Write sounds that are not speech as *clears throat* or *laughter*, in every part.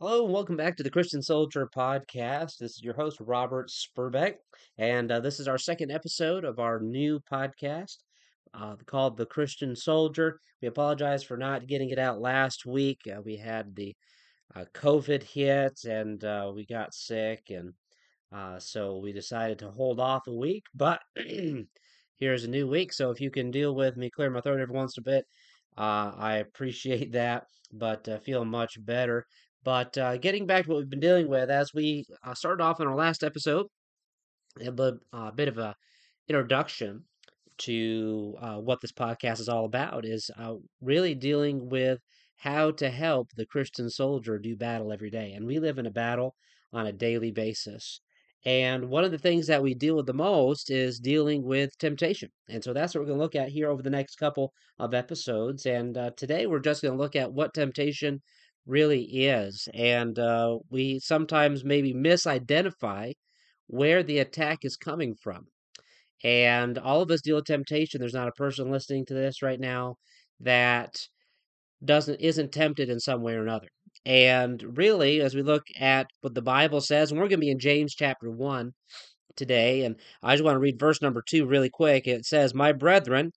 welcome back to the Christian Soldier podcast. This is your host, Robert Spurbeck, and uh, this is our second episode of our new podcast uh, called The Christian Soldier. We apologize for not getting it out last week. Uh, we had the uh, COVID hit and uh, we got sick, and uh, so we decided to hold off a week, but *clears throat* here's a new week. So if you can deal with me clear my throat every once in a bit, I appreciate that, but feel much better. But uh, getting back to what we've been dealing with, as we uh, started off in our last episode, a bit, a bit of a introduction to uh, what this podcast is all about is uh, really dealing with how to help the Christian soldier do battle every day. And we live in a battle on a daily basis. And one of the things that we deal with the most is dealing with temptation. And so that's what we're going to look at here over the next couple of episodes. And uh, today we're just going to look at what temptation really is. And uh, we sometimes maybe misidentify where the attack is coming from. And all of us deal with temptation. There's not a person listening to this right now that doesn't isn't tempted in some way or another. And really, as we look at what the Bible says, and we're going to be in James chapter 1 today, and I just want to read verse number 2 really quick. It says, My brethren,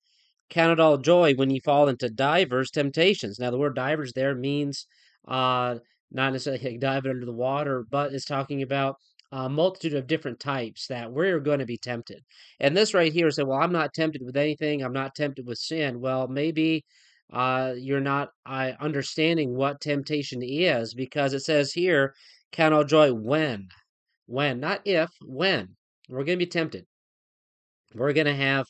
count it all joy when ye fall into divers temptations. Now, the word divers there means uh, not necessarily like diving under the water, but is talking about a multitude of different types that we're going to be tempted. And this right here said, well, I'm not tempted with anything. I'm not tempted with sin. Well, maybe uh, you're not uh, understanding what temptation is because it says here, count all joy when. When, not if, when. We're going to be tempted. We're going to have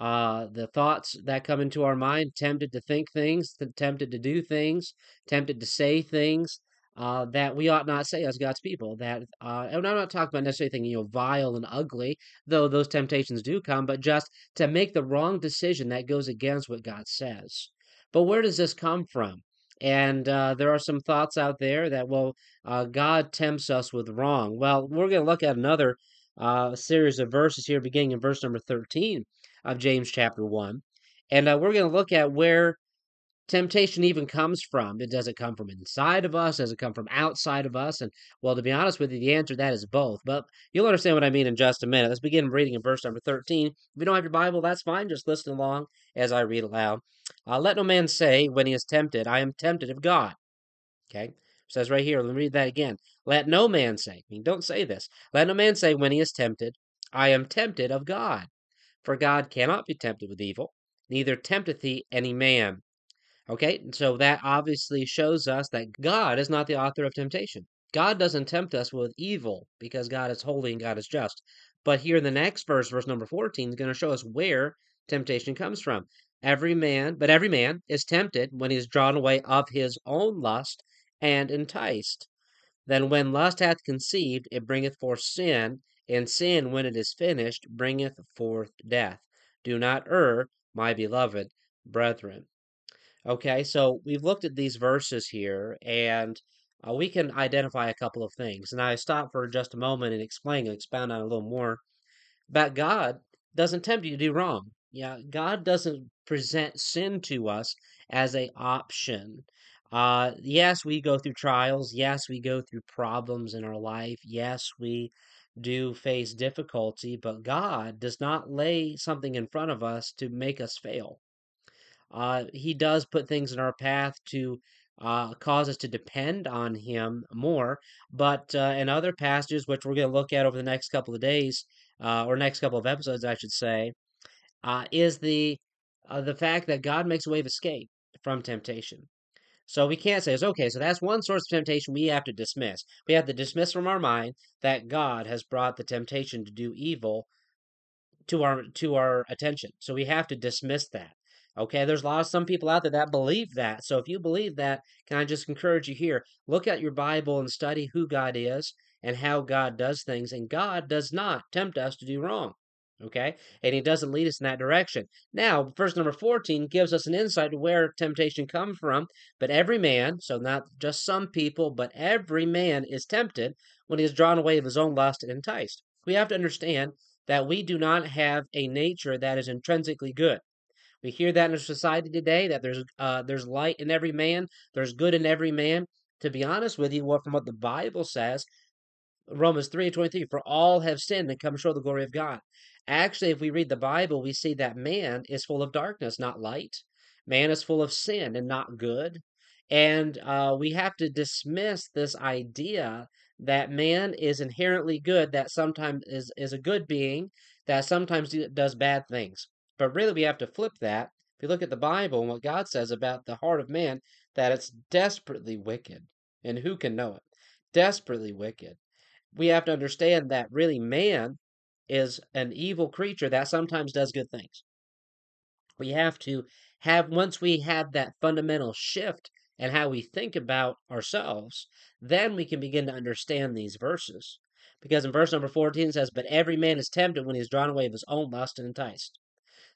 uh, the thoughts that come into our mind, tempted to think things, tempted to do things, tempted to say things uh, that we ought not say as God's people. That uh, and I'm not talking about necessarily thinking you know vile and ugly, though those temptations do come, but just to make the wrong decision that goes against what God says. But where does this come from? And uh, there are some thoughts out there that, well, uh, God tempts us with wrong. Well, we're going to look at another uh, series of verses here, beginning in verse number 13 of James chapter 1. And uh, we're going to look at where temptation even comes from. It does it come from inside of us? Does it come from outside of us? And well, to be honest with you, the answer that is both. But you'll understand what I mean in just a minute. Let's begin reading in verse number 13. If you don't have your Bible, that's fine. Just listen along as I read aloud. Uh, Let no man say when he is tempted, I am tempted of God. Okay? It says right here, let me read that again. Let no man say, I mean, don't say this. Let no man say when he is tempted, I am tempted of God. For God cannot be tempted with evil, neither tempteth he any man. Okay, so that obviously shows us that God is not the author of temptation. God doesn't tempt us with evil because God is holy and God is just. But here in the next verse, verse number 14, is going to show us where temptation comes from. Every man, but every man is tempted when he is drawn away of his own lust and enticed. Then when lust hath conceived, it bringeth forth sin, and sin, when it is finished, bringeth forth death. Do not err, my beloved brethren. Okay, so we've looked at these verses here, and uh, we can identify a couple of things. And I stop for just a moment and explain and expound on a little more. But God doesn't tempt you to do wrong. Yeah, God doesn't present sin to us as a option. Uh, yes, we go through trials. Yes, we go through problems in our life. Yes, we do face difficulty, but God does not lay something in front of us to make us fail. Uh, he does put things in our path to uh, cause us to depend on Him more. But uh, in other passages, which we're going to look at over the next couple of days, uh, or next couple of episodes, I should say, uh, is the uh, the fact that God makes a way of escape from temptation. So we can't say, okay, so that's one source of temptation we have to dismiss. We have to dismiss from our mind that God has brought the temptation to do evil to our to our attention. So we have to dismiss that. Okay, there's a lot of some people out there that believe that. So if you believe that, can I just encourage you here? Look at your Bible and study who God is and how God does things. And God does not tempt us to do wrong. Okay? And he doesn't lead us in that direction. Now, verse number 14 gives us an insight to where temptation comes from. But every man, so not just some people, but every man is tempted when he is drawn away of his own lust and enticed. We have to understand that we do not have a nature that is intrinsically good. We hear that in our society today that there's uh, there's light in every man, there's good in every man. to be honest with you, what from what the Bible says, Romans 3 and 23, for all have sinned and come short of the glory of God. Actually, if we read the Bible, we see that man is full of darkness, not light. Man is full of sin and not good. And uh, we have to dismiss this idea that man is inherently good, that sometimes is, is a good being, that sometimes does bad things. But really, we have to flip that. If you look at the Bible and what God says about the heart of man, that it's desperately wicked. And who can know it? Desperately wicked we have to understand that really man is an evil creature that sometimes does good things. We have to have, once we have that fundamental shift and how we think about ourselves, then we can begin to understand these verses. Because in verse number 14 it says, But every man is tempted when he is drawn away of his own lust and enticed.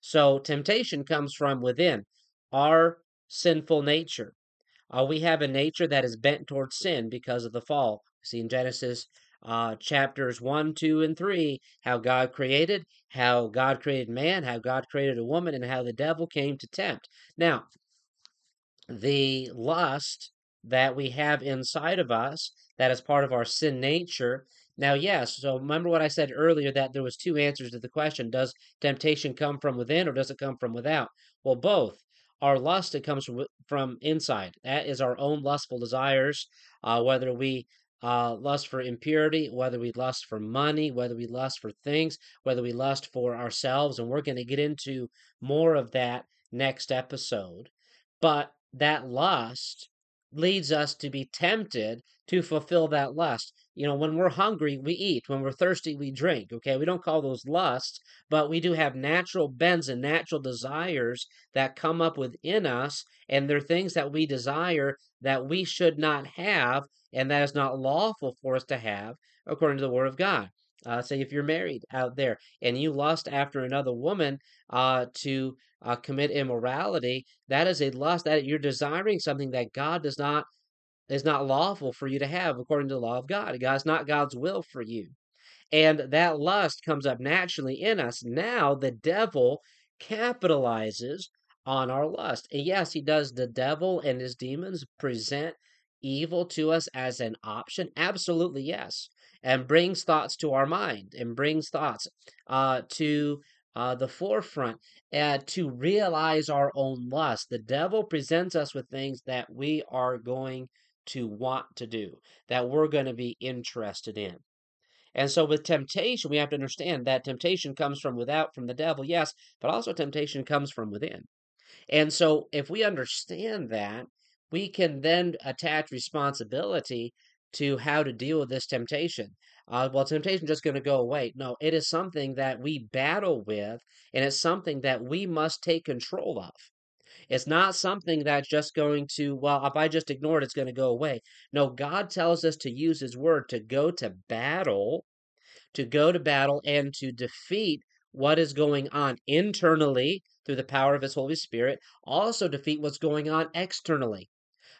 So temptation comes from within our sinful nature. Uh, we have a nature that is bent towards sin because of the fall. See in Genesis uh, chapters 1, 2, and 3, how God created, how God created man, how God created a woman, and how the devil came to tempt. Now, the lust that we have inside of us, that is part of our sin nature. Now, yes, so remember what I said earlier that there was two answers to the question, does temptation come from within or does it come from without? Well, both. Our lust, it comes from, from inside. That is our own lustful desires, uh, whether we uh, lust for impurity, whether we lust for money, whether we lust for things, whether we lust for ourselves. And we're going to get into more of that next episode. But that lust leads us to be tempted to fulfill that lust. You know, when we're hungry, we eat. When we're thirsty, we drink. Okay, we don't call those lusts, but we do have natural bends and natural desires that come up within us, and they're things that we desire that we should not have and that is not lawful for us to have according to the word of God. Uh, say if you're married out there and you lust after another woman uh, to uh, commit immorality, that is a lust that you're desiring something that God does not is not lawful for you to have according to the law of God. God's not God's will for you. And that lust comes up naturally in us. Now the devil capitalizes on our lust. And yes, he does. The devil and his demons present evil to us as an option? Absolutely yes. And brings thoughts to our mind and brings thoughts uh, to uh, the forefront uh, to realize our own lust. The devil presents us with things that we are going to want to do, that we're going to be interested in. And so with temptation, we have to understand that temptation comes from without, from the devil, yes, but also temptation comes from within. And so if we understand that, we can then attach responsibility to how to deal with this temptation. Uh, well, temptation just going to go away. No, it is something that we battle with, and it's something that we must take control of. It's not something that's just going to, well, if I just ignore it, it's going to go away. No, God tells us to use His word to go to battle, to go to battle and to defeat what is going on internally through the power of His Holy Spirit, also defeat what's going on externally.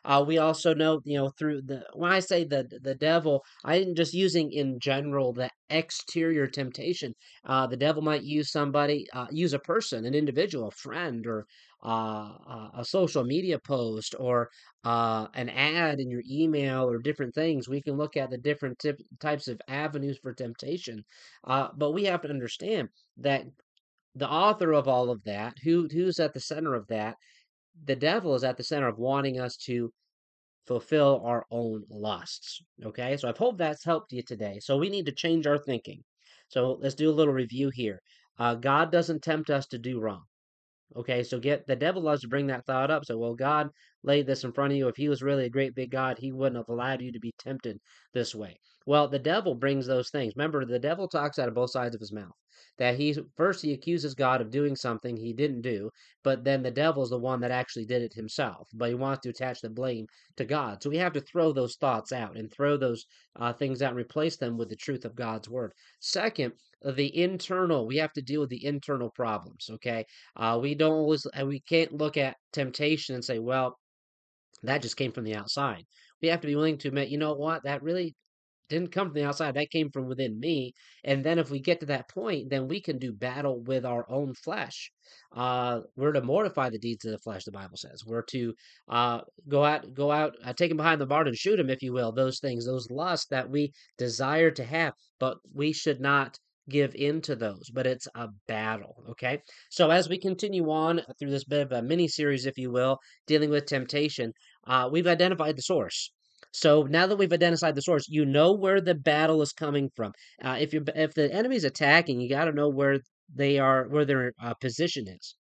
Uh, we also know, you know, through the when I say the the devil, I am just using in general the exterior temptation. Uh, the devil might use somebody, uh, use a person, an individual, a friend, or uh, uh, a social media post, or uh, an ad in your email, or different things. We can look at the different types of avenues for temptation, Uh, but we have to understand that the author of all of that, who who's at the center of that, the devil is at the center of wanting us to fulfill our own lusts. Okay, so I hope that's helped you today. So we need to change our thinking. So let's do a little review here. Uh, God doesn't tempt us to do wrong. Okay, so get the devil loves to bring that thought up. So, well, God laid this in front of you. If he was really a great big God, he wouldn't have allowed you to be tempted this way. Well, the devil brings those things. Remember, the devil talks out of both sides of his mouth that he first he accuses God of doing something he didn't do, but then the devil's the one that actually did it himself. But he wants to attach the blame to God. So we have to throw those thoughts out and throw those uh, things out and replace them with the truth of God's word. Second, the internal we have to deal with the internal problems okay uh, we don't always uh, we can't look at temptation and say well that just came from the outside we have to be willing to admit you know what that really didn't come from the outside. That came from within me. And then if we get to that point, then we can do battle with our own flesh. Uh, we're to mortify the deeds of the flesh. The Bible says we're to uh, go out, go out, uh, take him behind the barn and shoot him, if you will. Those things, those lusts that we desire to have, but we should not give in to those, but it's a battle. Okay. So as we continue on through this bit of a mini series, if you will, dealing with temptation, uh, we've identified the source. So now that we've identified the source, you know where the battle is coming from. Uh, if you if the enemy's attacking, you got to know where they are, where their uh, position is.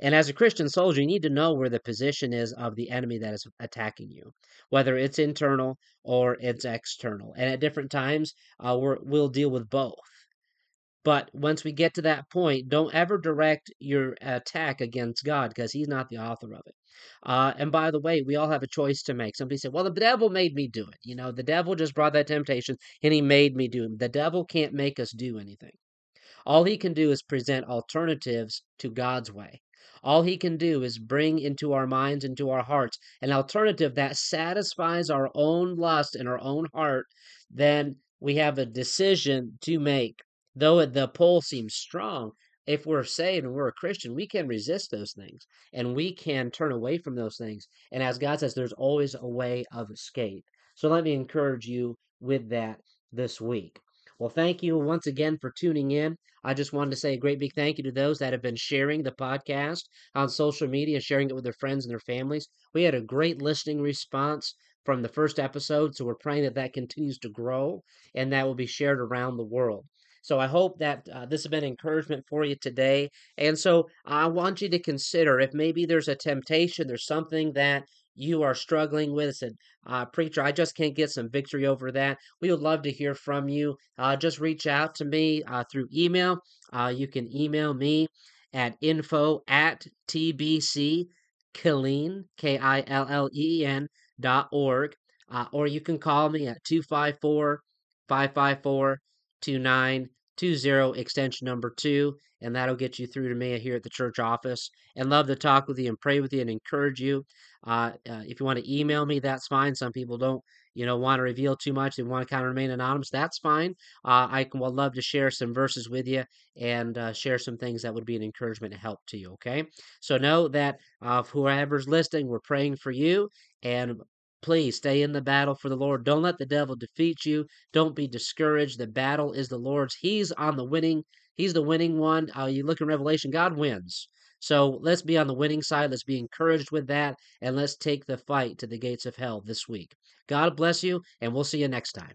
And as a Christian soldier, you need to know where the position is of the enemy that is attacking you, whether it's internal or it's external. And at different times, uh, we will deal with both. But once we get to that point, don't ever direct your attack against God because He's not the author of it. Uh, and by the way, we all have a choice to make. Somebody said, Well, the devil made me do it. You know, the devil just brought that temptation and he made me do it. The devil can't make us do anything. All he can do is present alternatives to God's way. All he can do is bring into our minds, into our hearts, an alternative that satisfies our own lust in our own heart. Then we have a decision to make though the mm-hmm. pull seems strong, if we're saved and we're a Christian, we can resist those things and we can turn away from those things. And as God says, there's always a way of escape. So let me encourage you with that this week. Well, thank you once again for tuning in. I just wanted to say a great big thank you to those that have been sharing the podcast on social media, sharing it with their friends and their families. We had a great listening response from the first episode, so we're praying that that continues to grow and that will be shared around the world. So I hope that uh, this has been encouragement for you today. And so I want you to consider if maybe there's a temptation, there's something that you are struggling with. Said, uh, preacher, I just can't get some victory over that. We would love to hear from you. Uh, just reach out to me uh, through email. Uh, you can email me at info at tbc Killeen, K I L L E N dot org. Uh, or you can call me at 254 554 2920 extension number two, and that'll get you through to me here at the church office. And love to talk with you and pray with you and encourage you. Uh, uh, if you want to email me, that's fine. Some people don't, you know, want to reveal too much. They want to kind of remain anonymous. That's fine. Uh, I can, would love to share some verses with you and uh, share some things that would be an encouragement and help to you. Okay. So know that uh, whoever's listening, we're praying for you and Please stay in the battle for the Lord. Don't let the devil defeat you. Don't be discouraged. The battle is the Lord's. He's on the winning. He's the winning one. Uh, you look in Revelation, God wins. So let's be on the winning side. Let's be encouraged with that. And let's take the fight to the gates of hell this week. God bless you, and we'll see you next time.